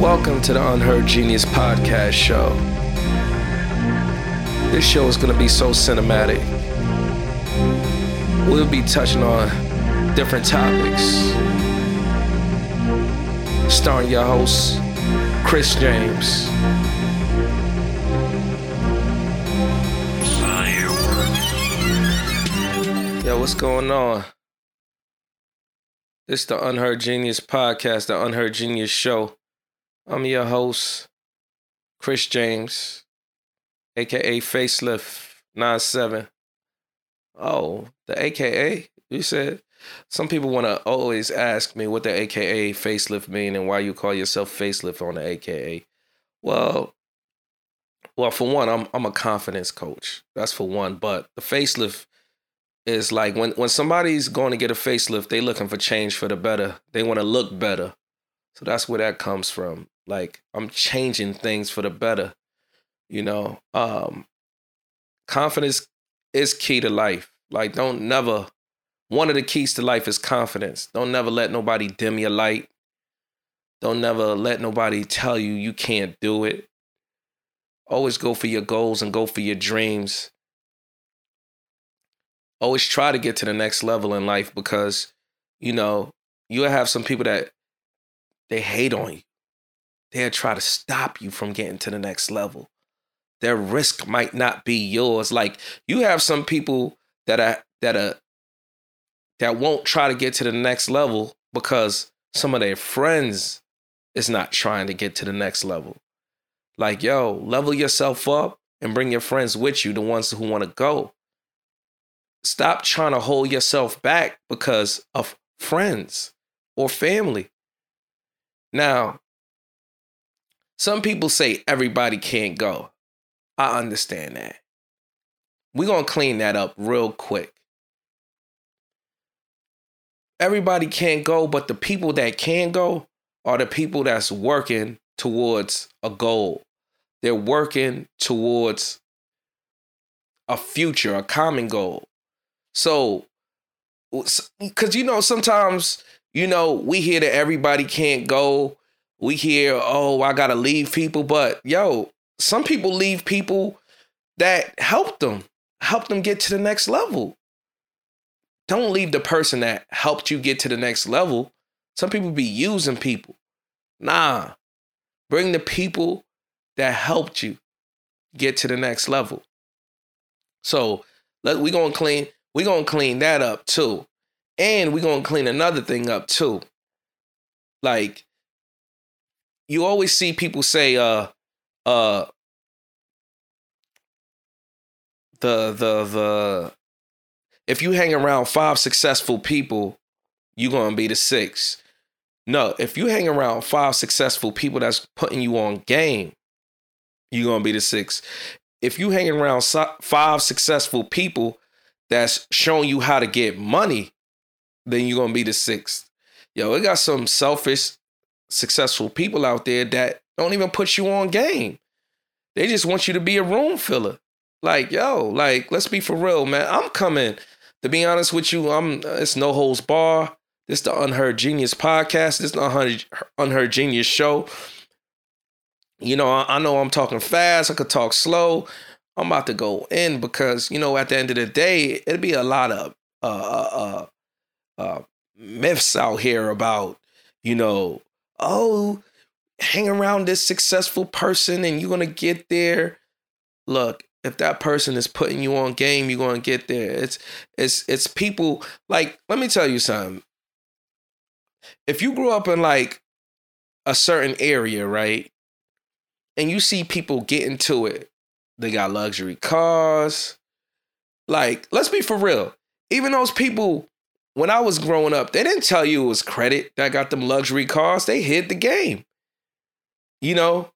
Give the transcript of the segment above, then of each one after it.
Welcome to the Unheard Genius Podcast Show. This show is going to be so cinematic. We'll be touching on different topics. Starring your host, Chris James. Yo, what's going on? This is the Unheard Genius Podcast, the Unheard Genius Show. I'm your host, Chris James, aka Facelift 97. Oh, the AKA? You said? Some people want to always ask me what the AKA facelift mean and why you call yourself facelift on the AKA. Well, well, for one, I'm I'm a confidence coach. That's for one. But the facelift is like when when somebody's going to get a facelift, they looking for change for the better. They want to look better. So that's where that comes from. Like I'm changing things for the better. You know, um confidence is key to life. Like don't never one of the keys to life is confidence. Don't never let nobody dim your light. Don't never let nobody tell you you can't do it. Always go for your goals and go for your dreams. Always try to get to the next level in life because, you know, you'll have some people that they hate on you. They'll try to stop you from getting to the next level. Their risk might not be yours. Like you have some people that are that are that won't try to get to the next level because some of their friends is not trying to get to the next level. Like, yo, level yourself up and bring your friends with you, the ones who want to go. Stop trying to hold yourself back because of friends or family. Now, some people say everybody can't go. I understand that. We're going to clean that up real quick. Everybody can't go, but the people that can go are the people that's working towards a goal. They're working towards a future, a common goal. So, because you know, sometimes, you know, we hear that everybody can't go we hear, oh, I gotta leave people, but yo, some people leave people that helped them, help them get to the next level. Don't leave the person that helped you get to the next level. Some people be using people. Nah, bring the people that helped you get to the next level. So let we gonna clean we gonna clean that up too, and we gonna clean another thing up too. Like you always see people say uh uh the the the if you hang around five successful people, you're gonna be the six. No, if you hang around five successful people that's putting you on game, you're gonna be the six. If you hang around five successful people that's showing you how to get money, then you're gonna be the sixth. Yo, it got some selfish successful people out there that don't even put you on game. They just want you to be a room filler. Like, yo, like, let's be for real, man. I'm coming. To be honest with you, I'm it's no holds bar. This the Unheard Genius podcast. This the Unheard, Unheard Genius show. You know, I, I know I'm talking fast. I could talk slow. I'm about to go in because you know, at the end of the day, it'd be a lot of uh, uh, uh, uh myths out here about you know oh, hang around this successful person and you're going to get there. Look, if that person is putting you on game, you're going to get there. It's it's it's people like let me tell you something. If you grew up in like a certain area, right? And you see people get into it. They got luxury cars. Like, let's be for real. Even those people when I was growing up, they didn't tell you it was credit that got them luxury cars. They hit the game. You know,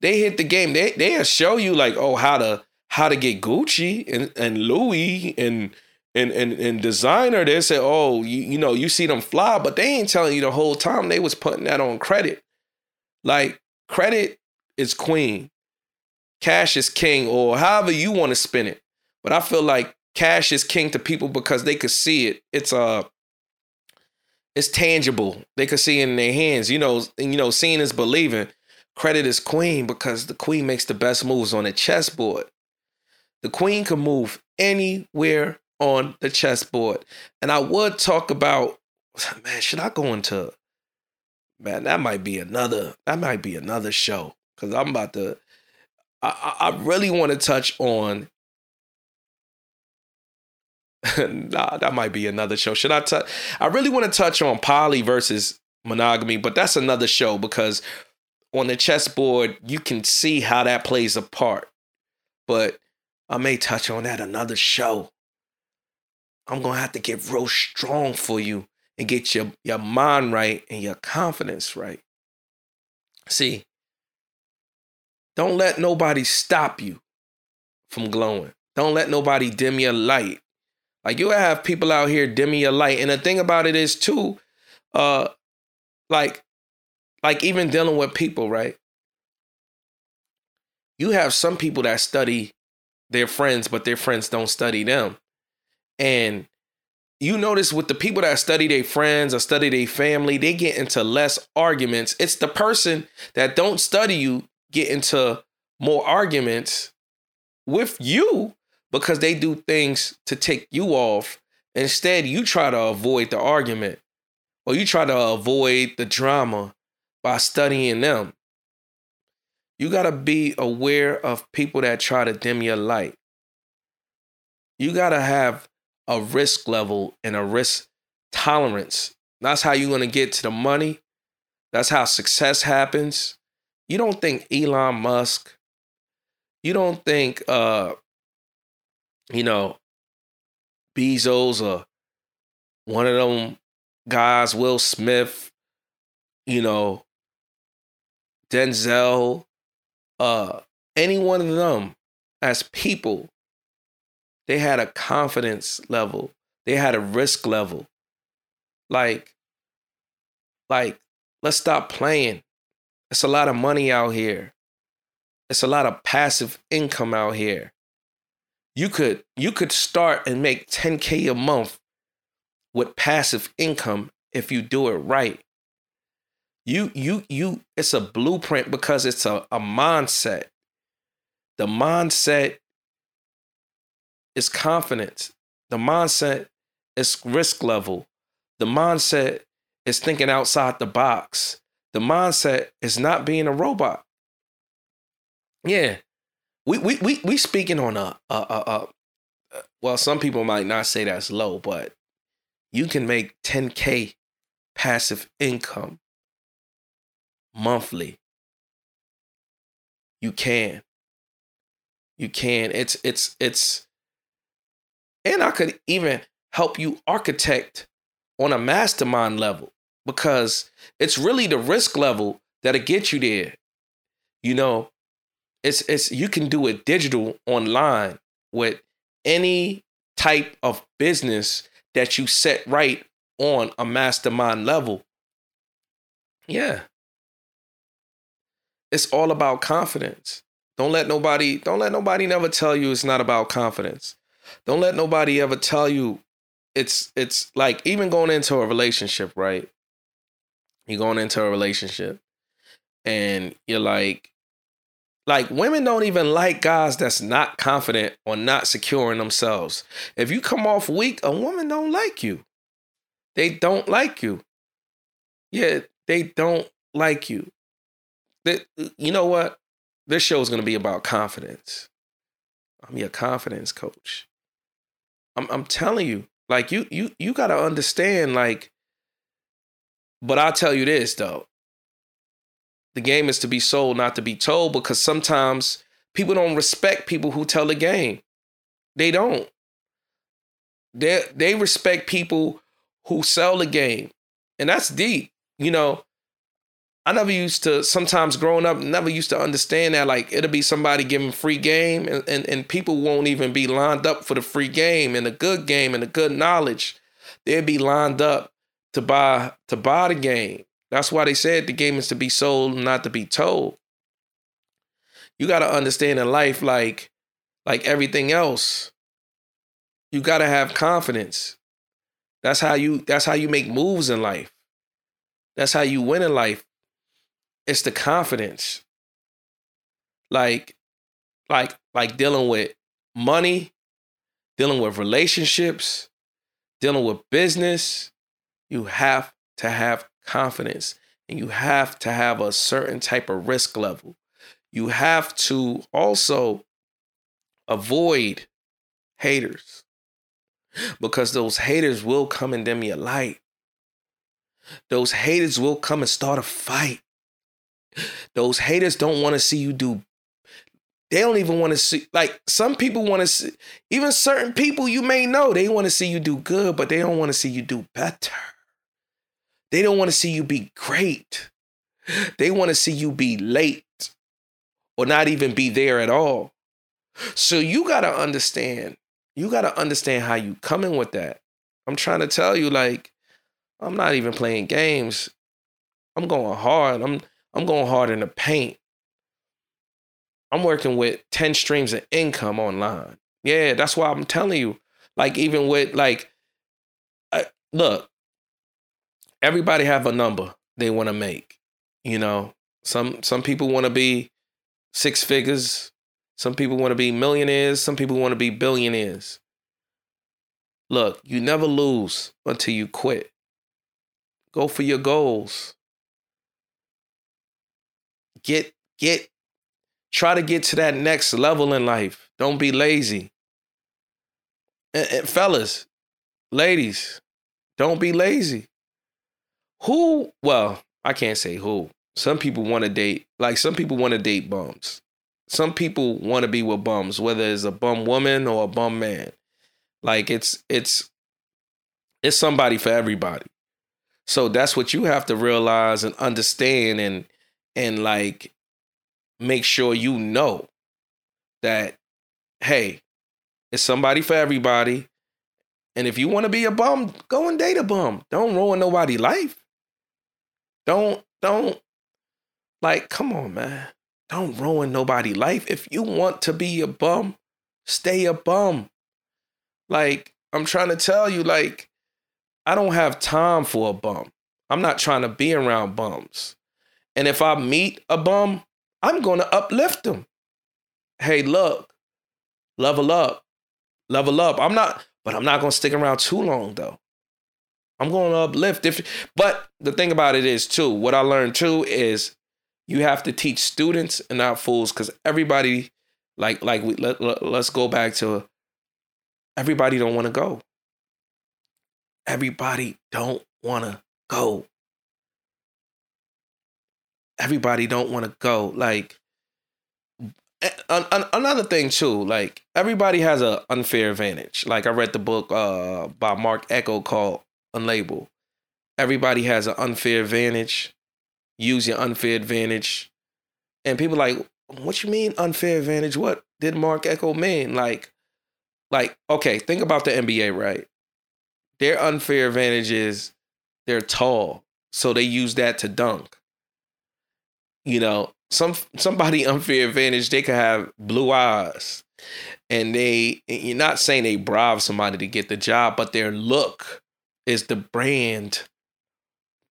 they hit the game. They they show you like, oh, how to how to get Gucci and, and Louis and and and and designer. They say, oh, you, you know, you see them fly, but they ain't telling you the whole time they was putting that on credit. Like credit is queen, cash is king, or however you want to spin it. But I feel like cash is king to people because they could see it. It's a it's tangible. They could see it in their hands. You know, and, you know, seeing is believing. Credit is queen because the queen makes the best moves on the chessboard. The queen can move anywhere on the chessboard. And I would talk about, man, should I go into, man, that might be another, that might be another show. Cause I'm about to, I, I really want to touch on nah, that might be another show. Should I touch? I really want to touch on poly versus monogamy, but that's another show because on the chessboard you can see how that plays a part. But I may touch on that another show. I'm gonna have to get real strong for you and get your your mind right and your confidence right. See, don't let nobody stop you from glowing. Don't let nobody dim your light. Like you have people out here dimming your light. And the thing about it is too, uh, like, like even dealing with people, right? You have some people that study their friends, but their friends don't study them. And you notice with the people that study their friends or study their family, they get into less arguments. It's the person that don't study you get into more arguments with you because they do things to take you off. Instead, you try to avoid the argument or you try to avoid the drama by studying them. You got to be aware of people that try to dim your light. You got to have a risk level and a risk tolerance. That's how you're going to get to the money. That's how success happens. You don't think Elon Musk, you don't think uh, you know, Bezos or one of them guys, Will Smith, you know, Denzel, uh, any one of them as people, they had a confidence level, they had a risk level. Like, like, let's stop playing. It's a lot of money out here. It's a lot of passive income out here you could you could start and make 10k a month with passive income if you do it right. You you you it's a blueprint because it's a, a mindset. The mindset is confidence. The mindset is risk level. The mindset is thinking outside the box. The mindset is not being a robot. Yeah we we we we speaking on a, a, a, a well, some people might not say that's low, but you can make 10k passive income monthly. You can. You can. It's it's it's and I could even help you architect on a mastermind level because it's really the risk level that'll get you there. You know, it's it's you can do it digital online with any type of business that you set right on a mastermind level. Yeah. It's all about confidence. Don't let nobody don't let nobody never tell you it's not about confidence. Don't let nobody ever tell you it's it's like even going into a relationship, right? You're going into a relationship and you're like like women don't even like guys that's not confident or not secure in themselves. If you come off weak, a woman don't like you. They don't like you. Yeah, they don't like you. They, you know what? This show is going to be about confidence. I'm your confidence coach. I'm, I'm telling you, like you, you, you got to understand, like. But I'll tell you this though, the game is to be sold, not to be told, because sometimes people don't respect people who tell the game. They don't. They they respect people who sell the game. And that's deep. You know, I never used to sometimes growing up, never used to understand that. Like it'll be somebody giving free game and, and, and people won't even be lined up for the free game and the good game and the good knowledge. They'll be lined up to buy to buy the game. That's why they said the game is to be sold, not to be told. You got to understand in life, like, like everything else, you got to have confidence. That's how you. That's how you make moves in life. That's how you win in life. It's the confidence. Like, like, like dealing with money, dealing with relationships, dealing with business. You have to have confidence and you have to have a certain type of risk level. You have to also avoid haters because those haters will come and dim your light. Those haters will come and start a fight. Those haters don't want to see you do. They don't even want to see, like, some people want to see, even certain people you may know, they want to see you do good, but they don't want to see you do better. They don't want to see you be great. They want to see you be late or not even be there at all. So you got to understand, you got to understand how you coming with that. I'm trying to tell you like I'm not even playing games. I'm going hard. I'm I'm going hard in the paint. I'm working with 10 streams of income online. Yeah, that's why I'm telling you. Like even with like I, look, everybody have a number they want to make. You know, some some people want to be six figures. Some people want to be millionaires. Some people want to be billionaires. Look, you never lose until you quit. Go for your goals. Get get try to get to that next level in life. Don't be lazy. And, and fellas, ladies, don't be lazy. Who, well, I can't say who. Some people want to date, like some people want to date bums. Some people want to be with bums, whether it's a bum woman or a bum man. Like it's it's it's somebody for everybody. So that's what you have to realize and understand and and like make sure you know that hey, it's somebody for everybody. And if you want to be a bum, go and date a bum. Don't ruin nobody's life. Don't don't like come on, man. Don't ruin nobody' life. If you want to be a bum, stay a bum. Like I'm trying to tell you like I don't have time for a bum. I'm not trying to be around bums. And if I meet a bum, I'm going to uplift them. Hey, look, level up, level up. I'm not, but I'm not going to stick around too long though. I'm going to uplift. If, but the thing about it is too, what I learned too is you have to teach students and not fools because everybody, like, like we let, let, let's go back to everybody don't want to go. Everybody don't want to go. Everybody don't want to go. Like another thing too, like everybody has an unfair advantage. Like I read the book uh, by Marc Ecko called unlabeled. Everybody has an unfair advantage. Use your unfair advantage. And people like, what you mean unfair advantage? What did Marc Ecko mean? Like, like, okay, think about the NBA, right? Their unfair advantage is they're tall. So they use that to dunk. You know, some somebody unfair advantage, they could have blue eyes. And they you're not saying they bribe somebody to get the job, but their look is the brand,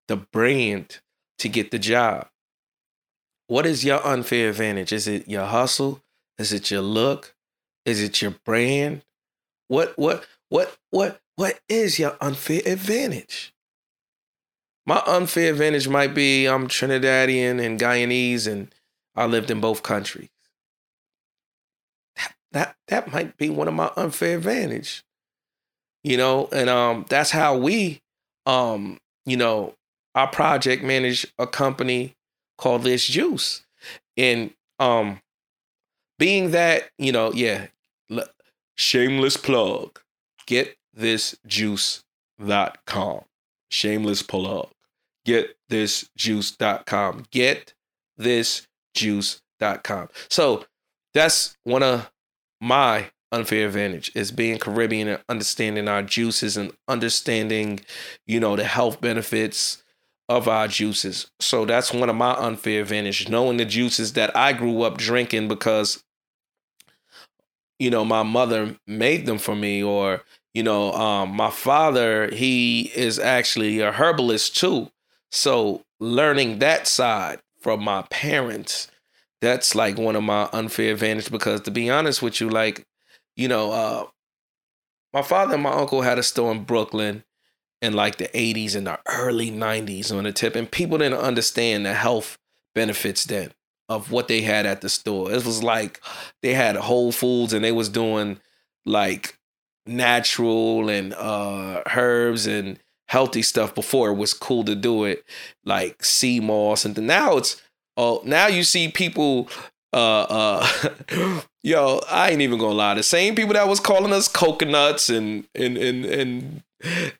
the brand to get the job. What is your unfair advantage? Is it your hustle? Is it your look? Is it your brand? What what what what what is your unfair advantage? My unfair advantage might be I'm Trinidadian and Guyanese and I lived in both countries. That that, that might be one of my unfair advantage you know, and um, that's how we, um, you know, our project manage a company called This Juice, and um, being that you know, yeah, shameless plug, get this juice.com. Shameless plug. Get this juice.com. Get this juice.com. So that's one of my unfair advantage is being Caribbean and understanding our juices and understanding, you know, the health benefits of our juices. So that's one of my unfair advantage, knowing the juices that I grew up drinking because you know, my mother made them for me or you know, um, my father, he is actually a herbalist too. So learning that side from my parents, that's like one of my unfair advantage because to be honest with you, like, you know, uh my father and my uncle had a store in Brooklyn in like the 80s and the early 90s on the tip, and people didn't understand the health benefits then of what they had at the store. It was like they had Whole Foods and they was doing like natural and uh herbs and healthy stuff before it was cool to do it, like sea moss and now it's oh now you see people uh uh yo, I ain't even gonna lie. The same people that was calling us coconuts and and and and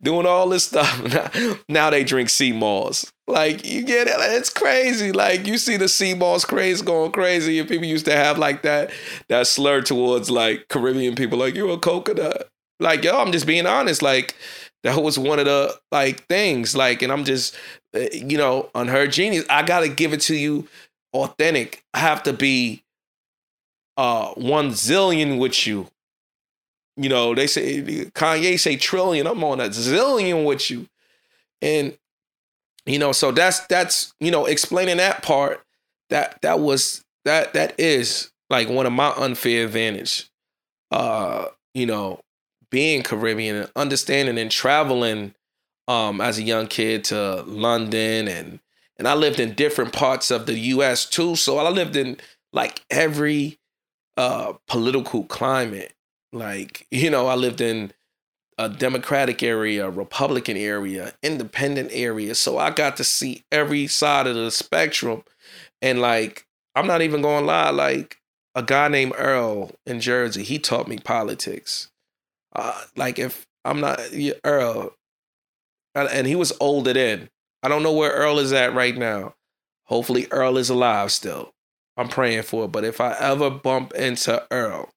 doing all this stuff. Now, they drink sea moss. Like you get it? It's crazy. Like you see the sea moss craze going crazy, and people used to have like that that slur towards like Caribbean people, like you're a coconut. Like yo, I'm just being honest. Like that was one of the like things. Like, and I'm just, eh, you know, unheard genius. I gotta give it to you authentic. I have to be uh one zillion with you. You know, they say Kanye say trillion. I'm on a zillion with you. And you know, so that's that's, you know, explaining that part, that that was that that is like one of my unfair advantage. Uh, you know, being Caribbean and understanding and traveling um as a young kid to London and and I lived in different parts of the US too. So I lived in like every uh political climate. Like, you know, I lived in a Democratic area, Republican area, independent area. So I got to see every side of the spectrum. And like, I'm not even gonna lie, like a guy named Earl in Jersey, he taught me politics. Uh, like if I'm not Earl, and he was older then. I don't know where Earl is at right now. Hopefully, Earl is alive still. I'm praying for it. But if I ever bump into Earl,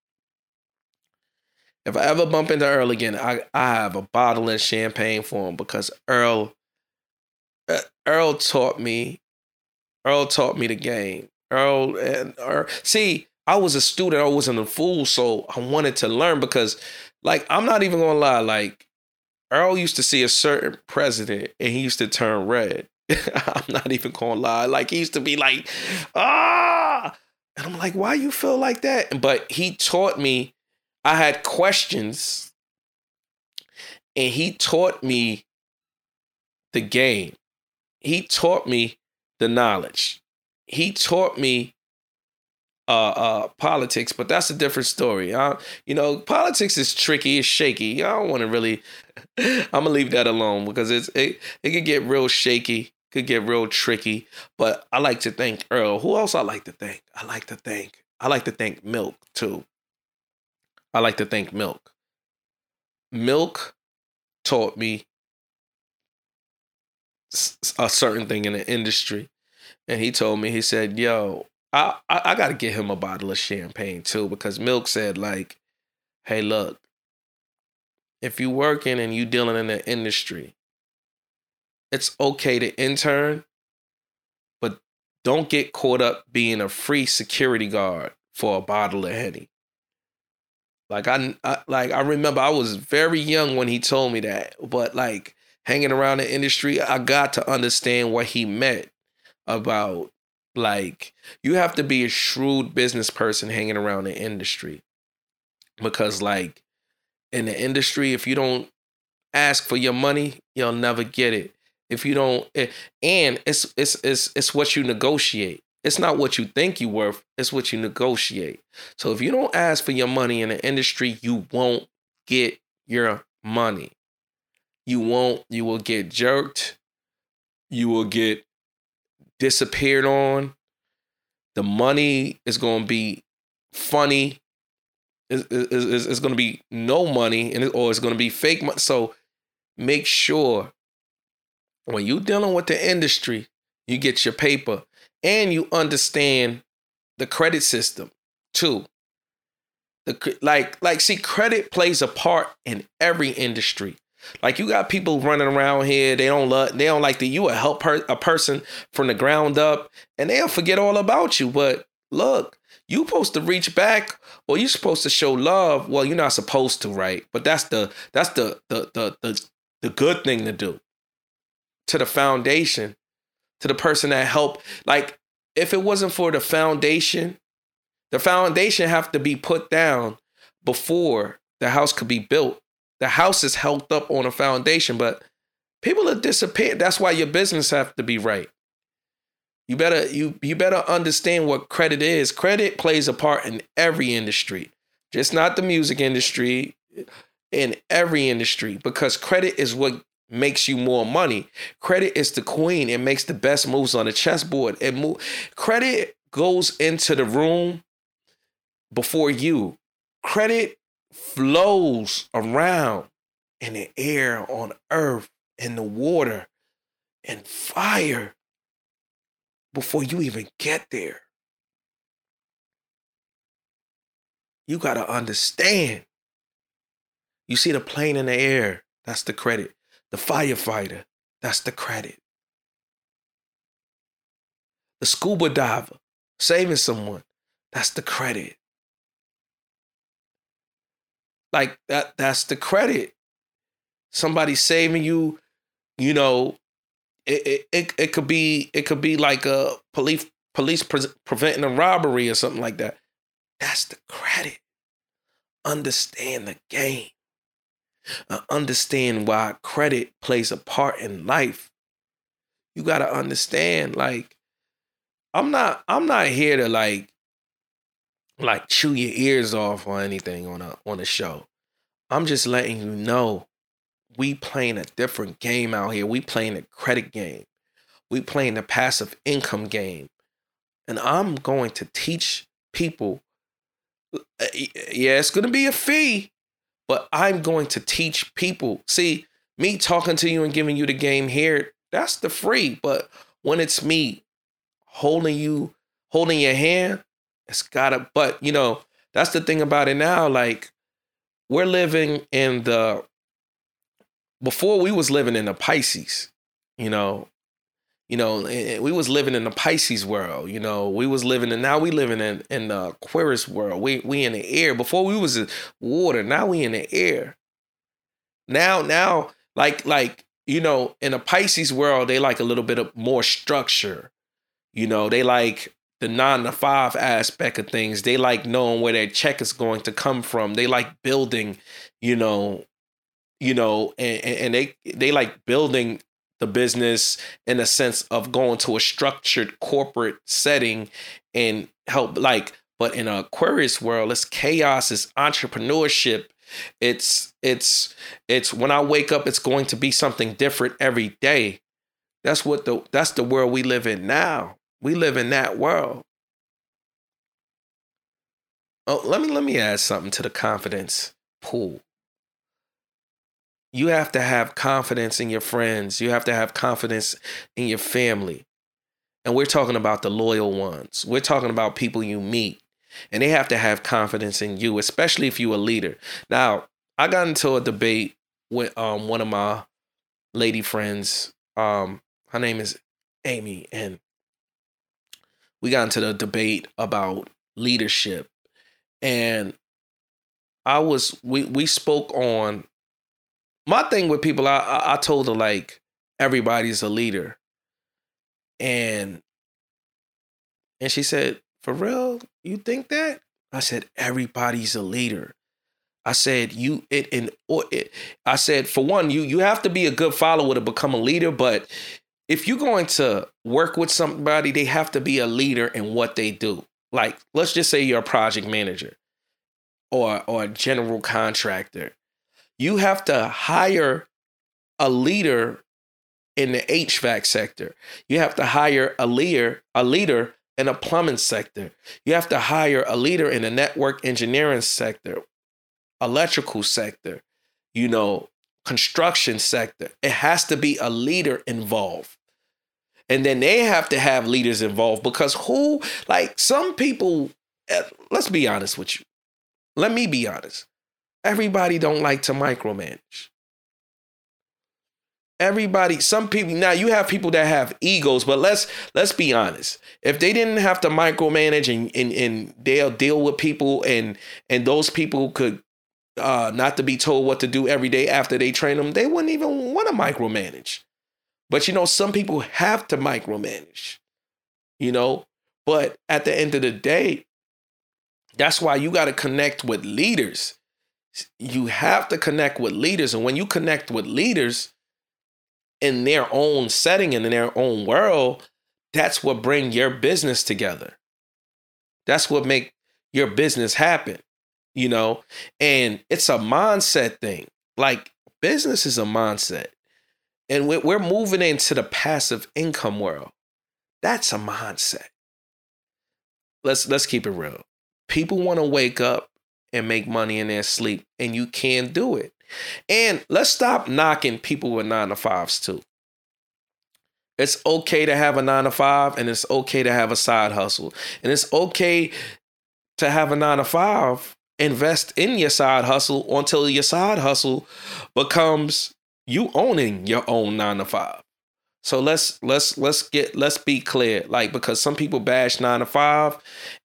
if I ever bump into Earl again, I, I have a bottle of champagne for him because Earl uh, Earl taught me Earl taught me the game. Earl and Earl, see, I was a student, I wasn't a fool, so I wanted to learn because like I'm not even gonna lie, like Earl used to see a certain president and he used to turn red. I'm not even gonna lie. Like he used to be like, ah, and I'm like, why you feel like that? But he taught me. I had questions, and he taught me the game. He taught me the knowledge. He taught me uh, uh, politics, but that's a different story. I, you know, politics is tricky, it's shaky. I don't want to really. I'm gonna leave that alone because it's it it could get real shaky, could get real tricky. But I like to thank Earl. Who else I like to thank? I like to thank. I like to thank Milk too. I like to thank Milk. Milk taught me a certain thing in the industry, and he told me he said, "Yo, I, I, I got to get him a bottle of champagne too because Milk said like, "Hey, look, if you working and you dealing in the industry, it's okay to intern, but don't get caught up being a free security guard for a bottle of Henny." Like I, I like I remember I was very young when he told me that, but like hanging around the industry, I got to understand what he meant about like you have to be a shrewd business person hanging around the industry. Because like in the industry, if you don't ask for your money, you'll never get it. If you don't eh, and it's it's it's it's what you negotiate. It's not what you think you're worth, it's what you negotiate. So if you don't ask for your money in the industry, you won't get your money. You won't, you will get jerked. You will get disappeared on. The money is going to be funny. It's, it's, it's going to be no money, and or it's going to be fake money. So make sure when you're dealing with the industry, you get your paper and you understand the credit system too. The like like see credit plays a part in every industry. Like you got people running around here, they don't love, they don't like that you will help a person from the ground up, and they'll forget all about you. But look, you supposed to reach back, or you supposed to show love. Well, you're not supposed to, right? But that's the that's the the the the, the good thing to do to the foundation to the person that helped. Like, if it wasn't for the foundation, the foundation have to be put down before the house could be built. The house is held up on a foundation, but people are disappearing. That's why your business have to be right. You better you you better understand what credit is. Credit plays a part in every industry, just not the music industry, in every industry because credit is what makes you more money. Credit is the queen. It makes the best moves on the chessboard. It move credit goes into the room before you. Credit flows around in the air, on earth, in the water, and fire before you even get there. You got to understand. You see the plane in the air, that's the credit. The firefighter, that's the credit. The scuba diver, saving someone, that's the credit. Like that that's the credit. Somebody saving you, you know, it, it, it, it could be it could be like a police police pre- preventing a robbery or something like that. That's the credit. Understand the game. Uh, understand why credit plays a part in life. You got to understand like I'm not I'm not here to like like chew your ears off or anything on a on a show. I'm just letting you know we playing a different game out here. We playing a credit game. We playing the passive income game. And I'm going to teach people uh, yeah, it's going to be a fee, but I'm going to teach people. See, me talking to you and giving you the game here, that's the free, but when it's me holding you holding your hand, it's got to but you know, that's the thing about it now like we're living in the before we was living in the Pisces, you know, you know, eh, eh, we was living in the Pisces world, you know, we was living and now we living in in the Aquarius world. We we in the air. Before we was in water, now we in the air. Now now like like you know, in the Pisces world, they like a little bit of more structure. You know, they like the nine to five aspect of things. They like knowing where their check is going to come from. They like building, you know, you know, and, and they they like building the business in a sense of going to a structured corporate setting and help like but in a aquarius world it's chaos it's entrepreneurship it's it's it's when i wake up it's going to be something different every day that's what the that's the world we live in now we live in that world. Oh, let me let me add something to the confidence pool. You have to have confidence in your friends. You have to have confidence in your family. And we're talking about the loyal ones. We're talking about people you meet. And they have to have confidence in you, especially if you're a leader. Now, I got into a debate with um, one of my lady friends. Um, her name is Amy, and we got into the debate about leadership. And i was we we spoke on my thing with people i i told her like everybody's a leader. And and she said for real? You think that? I said everybody's a leader. I said you it in or it, I said for one you you have to be a good follower to become a leader but if you're going to work with somebody, they have to be a leader in what they do. Like, let's just say you're a project manager or or a general contractor. You have to hire a leader in the HVAC sector. You have to hire a leader, a leader in a plumbing sector. You have to hire a leader in the network engineering sector, electrical sector, you know, construction sector. It has to be a leader involved. And then they have to have leaders involved because who, like some people, eh, let's be honest with you. Let me be honest. Everybody don't like to micromanage. Everybody, some people now you have people that have egos, but let's let's be honest. If they didn't have to micromanage and and, and they'll deal with people and and those people could uh not to be told what to do every day after they train them, they wouldn't even want to micromanage. But you know, some people have to micromanage, you know. But at the end of the day, that's why you got to connect with leaders. You have to connect with leaders. And when you connect with leaders in their own setting and in their own world, that's what bring your business together. That's what make your business happen, you know? And it's a mindset thing. Like business is a mindset. And we're moving into the passive income world. That's a mindset. Let's let's keep it real. People want to wake up and make money in their sleep, and you can do it. And let's stop knocking people with nine to fives too. It's okay to have a nine to five, and it's okay to have a side hustle. And it's okay to have a nine to five, invest in your side hustle until your side hustle becomes you owning your own nine to five. So let's let's let's get let's be clear, like because some people bash nine to five,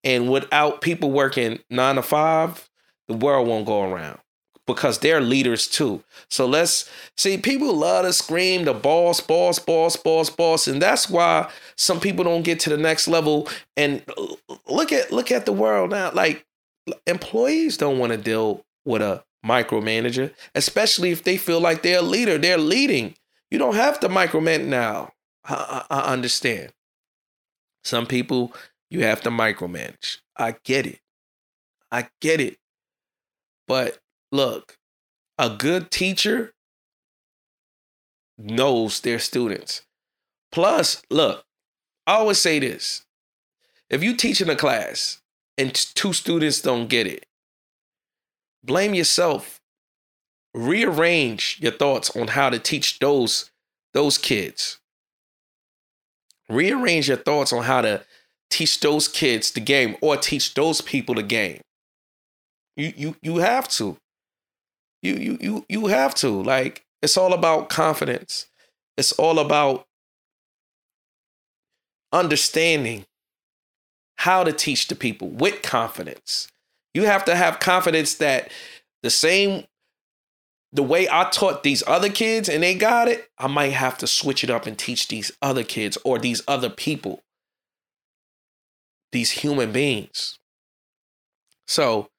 and without people working nine to five, the world won't go around because they're leaders too. So let's see. People love to scream the boss, boss, boss, boss, boss, and that's why some people don't get to the next level. And look at look at the world now. Like employees don't want to deal with a micromanager, especially if they feel like they're a leader. They're leading. You don't have to micromanage now. I, I, I understand. Some people you have to micromanage. I get it. I get it. But look, a good teacher knows their students. Plus, look, I always say this. If you teach in a class and two students don't get it, blame yourself. Rearrange your thoughts on how to teach those those kids. Rearrange your thoughts on how to teach those kids the game or teach those people the game. You you you have to. You you you you have to. Like it's all about confidence. It's all about understanding how to teach the people with confidence. You have to have confidence that the same the way I taught these other kids and they got it, I might have to switch it up and teach these other kids or these other people, these human beings. So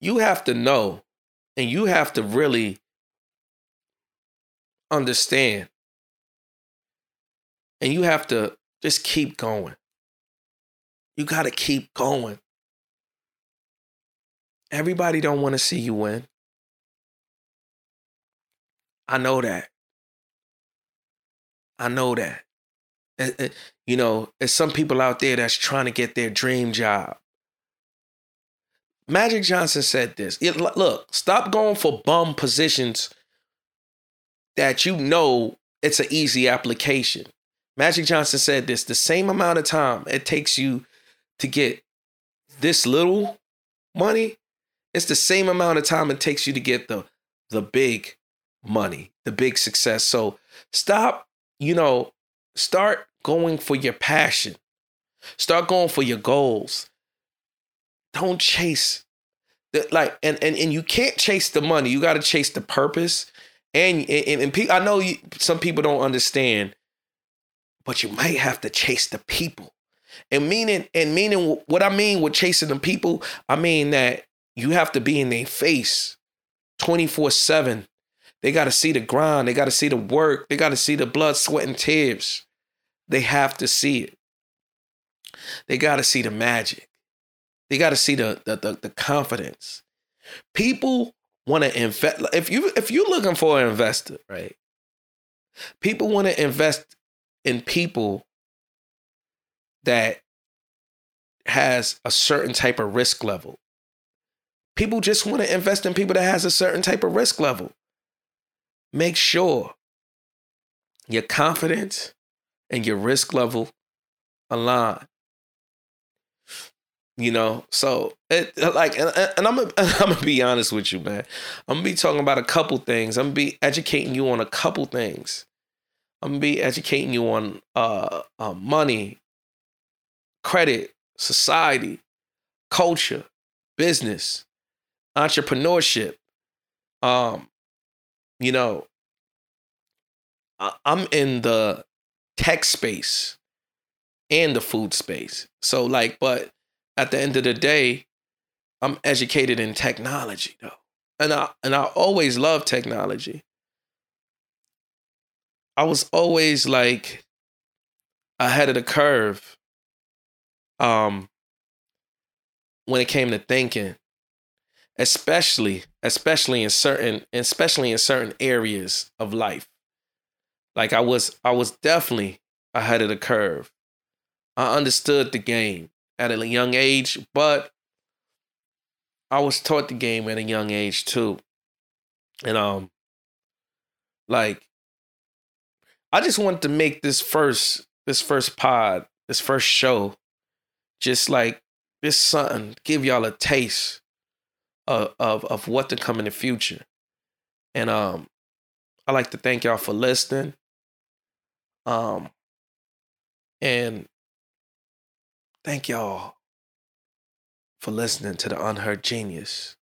you have to know and you have to really understand and you have to just keep going. You got to keep going. Everybody don't want to see you win. I know that. I know that. And, and, you know, there's some people out there that's trying to get their dream job. Magic Johnson said this. It, look, stop going for bum positions that you know it's an easy application. Magic Johnson said this the same amount of time it takes you to get this little money, it's the same amount of time it takes you to get the the big money, the big success. So stop, you know, start going for your passion. Start going for your goals. Don't chase the like and and, and you can't chase the money. You got to chase the purpose. And and, and, and I know you, some people don't understand but you might have to chase the people. And meaning, and meaning what I mean with chasing the people, I mean that you have to be in their face 24-7. They gotta see the grind, they gotta see the work, they gotta see the blood, sweat, and tears. They have to see it. They gotta see the magic. They gotta see the the, the, the confidence. People want to invest. If you if you're looking for an investor, right? People want to invest in people that has a certain type of risk level. People just want to invest in people that has a certain type of risk level. Make sure your confidence and your risk level align. You know, so it like, and, and I'm gonna, I'm gonna be honest with you, man. I'm gonna be talking about a couple things. I'm gonna be educating you on a couple things I'm gonna be educating you on uh, uh, money, credit, society, culture, business, entrepreneurship. Um, you know, I- I'm in the tech space and the food space. So like, but at the end of the day, I'm educated in technology though. And I and I always love technology. I was always like ahead of the curve um when it came to thinking especially especially in certain especially in certain areas of life. Like i was i was definitely ahead of the curve. I understood the game at a young age but i was taught the game at a young age too. And um like i just wanted to make this first this first pod this first show just like this something give y'all a taste of, of what to come in the future. And um I like to thank y'all for listening. Um and thank y'all for listening to the unheard genius,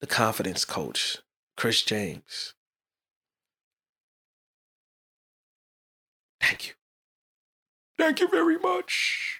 the confidence coach, Chris James. Thank you. Thank you very much.